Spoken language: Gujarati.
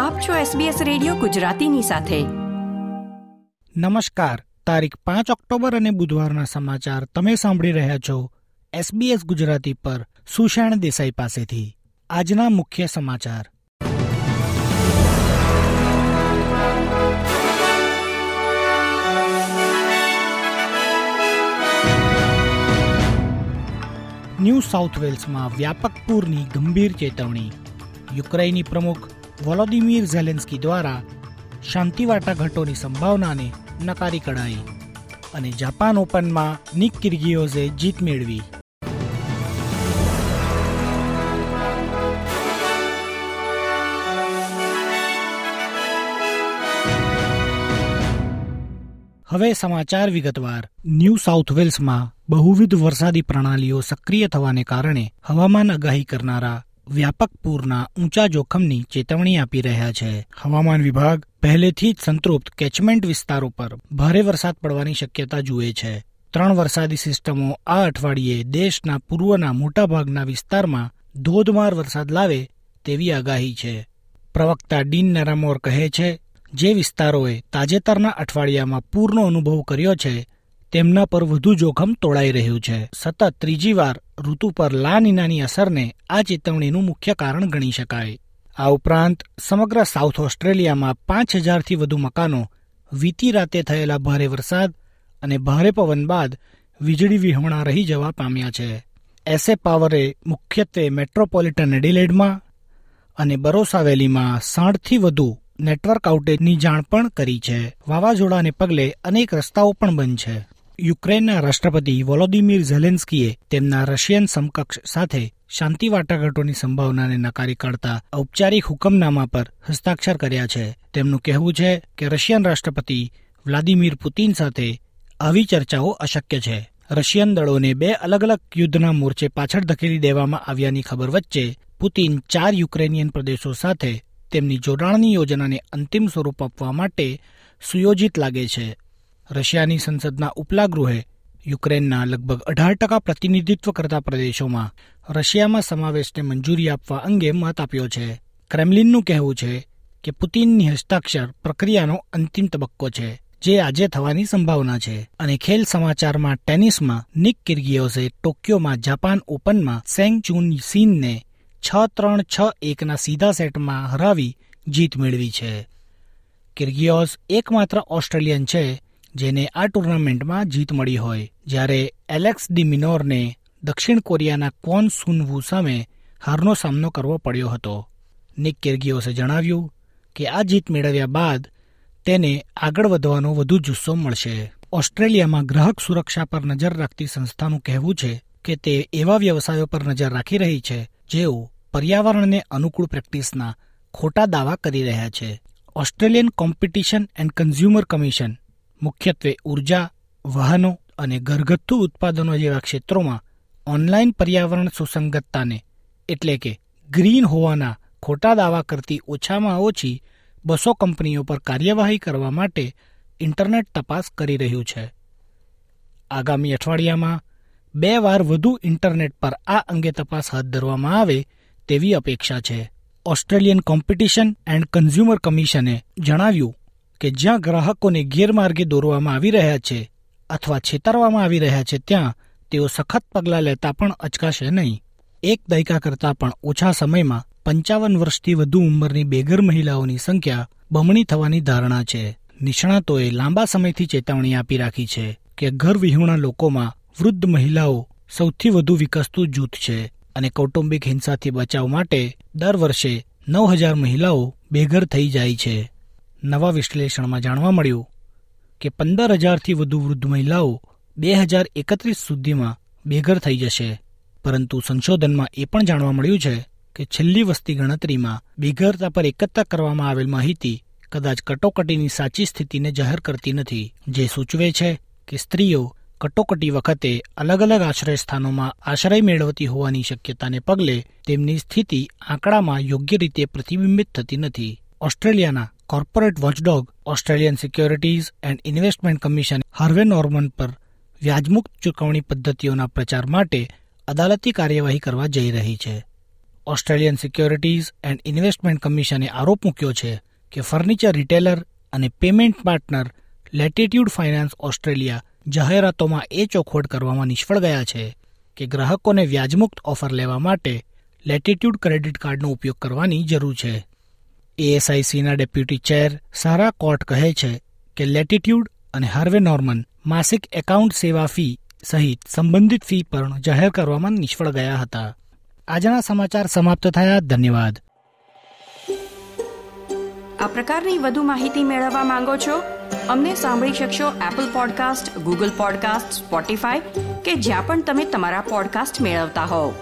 આપ છો SBS રેડિયો ગુજરાતીની સાથે. નમસ્કાર. તારીખ પાંચ ઓક્ટોબર અને બુધવારના સમાચાર તમે સાંભળી રહ્યા છો SBS ગુજરાતી પર સુષેણ દેસાઈ પાસેથી. આજના મુખ્ય સમાચાર. ન્યૂ સાઉથ વેલ્સમાં વ્યાપક પૂરની ગંભીર ચેતવણી. યુક્રેની પ્રમુખ વોલોદિમીર ઝેલેન્સ્કી દ્વારા શાંતિ વાટાઘાટોની સંભાવનાને નકારી કઢાઈ અને જાપાન ઓપનમાં નિક કિર્ગિયોઝે જીત મેળવી. હવે સમાચાર વિગતવાર. ન્યૂ સાઉથ વેલ્સમાં બહુવિધ વરસાદી પ્રણાલીઓ સક્રિય થવાને કારણે હવામાન આગાહી કરનારા વ્યાપક પૂરના ઊંચા જોખમની ચેતવણી આપી રહ્યા છે. હવામાન વિભાગ પહેલેથી જ સંતૃપ્ત કેચમેન્ટ વિસ્તારો પર ભારે વરસાદ પડવાની શક્યતા જુએ છે. ત્રણ વરસાદી સિસ્ટમો આ અઠવાડિયે દેશના પૂર્વના મોટાભાગના વિસ્તારમાં ધોધમાર વરસાદ લાવે તેવી આગાહી છે. પ્રવક્તા ડીન નરામોર કહે છે, જે વિસ્તારોએ તાજેતરના અઠવાડિયામાં પૂરનો અનુભવ કર્યો છે તેમના પર વધુ જોખમ તોળાઈ રહ્યું છે. સતત ત્રીજી વાર ઋતુ પર લા નીનાની અસરને આ ચેતવણીનું મુખ્ય કારણ ગણી શકાય. આ ઉપરાંત, સમગ્ર સાઉથ ઓસ્ટ્રેલિયામાં પાંચ હજારથી વધુ મકાનો વીતી રાતે થયેલા ભારે વરસાદ અને ભારે પવન બાદ વીજળી વિહોણા રહી જવા પામ્યા છે. એસે પાવરે મુખ્યત્વે મેટ્રોપોલિટન એડિલેડમાં અને બરોસા વેલીમાં સાઠથી વધુ નેટવર્ક આઉટેજની જાણ પણ કરી છે. વાવાઝોડાને પગલે અનેક રસ્તાઓ પણ બંધ છે. યુક્રેનના રાષ્ટ્રપતિ વોલોદિમીર ઝેલેન્સ્કીએ તેમના રશિયન સમકક્ષ સાથે શાંતિ વાટાઘાટોની સંભાવનાને નકારી કાઢતા ઔપચારિક હુકમનામા પર હસ્તાક્ષર કર્યા છે. તેમનું કહેવું છે કે રશિયન રાષ્ટ્રપતિ વ્લાદિમીર પુતિન સાથે આવી ચર્ચાઓ અશક્ય છે. રશિયન દળોને બે અલગ અલગ યુદ્ધના મોરચે પાછળ ધકેલી દેવામાં આવ્યાની ખબર વચ્ચે પુતિન ચાર યુક્રેનિયન પ્રદેશો સાથે તેમની જોડાણની યોજનાને અંતિમ સ્વરૂપ આપવા માટે સુયોજિત લાગે છે. રશિયાની સંસદના ઉપલા ગૃહે યુક્રેનના લગભગ અઢાર ટકા પ્રતિનિધિત્વ કરતા પ્રદેશોમાં રશિયામાં સમાવેશને મંજૂરી આપવા અંગે મત આપ્યો છે. ક્રેમલિનનું કહેવું છે કે પુતિનની હસ્તાક્ષર પ્રક્રિયાનો અંતિમ તબક્કો છે, જે આજે થવાની સંભાવના છે. અને ખેલ સમાચારમાં ટેનિસમાં નિક કિર્ગિયોઝે ટોક્યોમાં જાપાન ઓપનમાં સેંગ ચુન સીનને છ ત્રણ છ એકના સીધા સેટમાં હરાવી જીત મેળવી છે. કિર્ગિયોઝ એકમાત્ર ઓસ્ટ્રેલિયન છે જેને આ ટુર્નામેન્ટમાં જીત મળી હોય. જ્યારે એલેક્સ ડી મિનોરને દક્ષિણ કોરિયાના કોન સુનવુ સામે હારનો સામનો કરવો પડ્યો હતો. નિક કિર્ગિયોસે જણાવ્યું કે આ જીત મેળવ્યા બાદ તેને આગળ વધવાનો વધુ જુસ્સો મળશે. ઓસ્ટ્રેલિયામાં ગ્રાહક સુરક્ષા પર નજર રાખતી સંસ્થાનું કહેવું છે કે તે એવા વ્યવસાયો પર નજર રાખી રહી છે જેઓ પર્યાવરણને અનુકૂળ પ્રેક્ટિસના ખોટા દાવા કરી રહ્યા છે. Australian competition and consumer commission મુખ્યત્વે ઊર્જા, વાહનો અને ઘરગથ્થુ ઉત્પાદનો જેવા ક્ષેત્રોમાં ઓનલાઈન પર્યાવરણ સુસંગતતાને એટલે કે ગ્રીન હોવાના ખોટા દાવા કરતી ઓછામાં ઓછી બસો કંપનીઓ પર કાર્યવાહી કરવા માટે ઇન્ટરનેટ તપાસ કરી રહ્યું છે. આગામી અઠવાડિયામાં બે વાર વધુ ઇન્ટરનેટ પર આ અંગે તપાસ હાથ ધરવામાં આવે તેવી અપેક્ષા છે. ઓસ્ટ્રેલિયન કોમ્પિટિશન એન્ડ કન્ઝ્યુમર કમિશને જણાવ્યું કે જ્યાં ગ્રાહકોને ગેરમાર્ગે દોરવામાં આવી રહ્યા છે અથવા છેતરવામાં આવી રહ્યા છે ત્યાં તેઓ સખત પગલાં લેતા પણ અચકાશે નહીં. એક દાયકા કરતાં પણ ઓછા સમયમાં પંચાવન વર્ષથી વધુ ઉંમરની બેઘર મહિલાઓની સંખ્યા બમણી થવાની ધારણા છે. નિષ્ણાતોએ લાંબા સમયથી ચેતવણી આપી રાખી છે કે ઘર વિહોણા લોકોમાં વૃદ્ધ મહિલાઓ સૌથી વધુ વિકસતું જૂથ છે અને કૌટુંબિક હિંસાથી બચાવ માટે દર વર્ષે નવ હજાર મહિલાઓ બેઘર થઈ જાય છે. નવા વિશ્લેષણમાં જાણવા મળ્યું કે પંદર હજારથી વધુ વૃદ્ધ મહિલાઓ બે હજાર એકત્રીસ સુધીમાં બેઘર થઈ જશે. પરંતુ સંશોધનમાં એ પણ જાણવા મળ્યું છે કે છેલ્લી વસ્તી ગણતરીમાં બેઘરતા પર એકત્ર કરવામાં આવેલ માહિતી કદાચ કટોકટીની સાચી સ્થિતિને જાહેર કરતી નથી. જે સૂચવે છે કે સ્ત્રીઓ કટોકટી વખતે અલગ અલગ આશ્રય સ્થાનોમાં આશ્રય મેળવતી હોવાની શક્યતાને પગલે તેમની સ્થિતિ આંકડામાં યોગ્ય રીતે પ્રતિબિંબિત થતી નથી. ઓસ્ટ્રેલિયાના corporate watchdog Australian securities and investment commission Harvey Norman પર વ્યાજમુક્ત ચૂકવણી પદ્ધતિઓના પ્રચાર માટે અદાલતી કાર્યવાહી કરવા જઈ રહી છે. ઓસ્ટ્રેલિયન સિક્યોરિટીઝ એન્ડ ઇન્વેસ્ટમેન્ટ કમિશને આરોપ મૂક્યો છે કે ફર્નિચર રિટેલર અને payment partner Latitude Finance Australia જાહેરાતોમાં એ ચોખવટ કરવામાં નિષ્ફળ ગયા છે કે ગ્રાહકોને વ્યાજમુક્ત ઓફર લેવા માટે લેટિટ્યુડ ક્રેડિટ કાર્ડનો ઉપયોગ કરવાની જરૂર છે. એએસઆઈસીના ડેપ્યુટી ચેર સારા કોર્ટ કહે છે કે લેટિટ્યુડ અને હાર્વે નોર્મન માસિક એકાઉન્ટ સેવા ફી સહિત સંબંધિત ફી પણ જાહેર કરવામાં નિષ્ફળ ગયા હતા. આજના સમાચાર સમાપ્ત થયા. ધન્યવાદ. આ પ્રકારની વધુ માહિતી મેળવવા માંગો છો? અમને સાંભળી શકશો Apple podcast Google podcast Spotify કે જ્યાં પણ તમે તમારા પોડકાસ્ટ મેળવતા હોવ.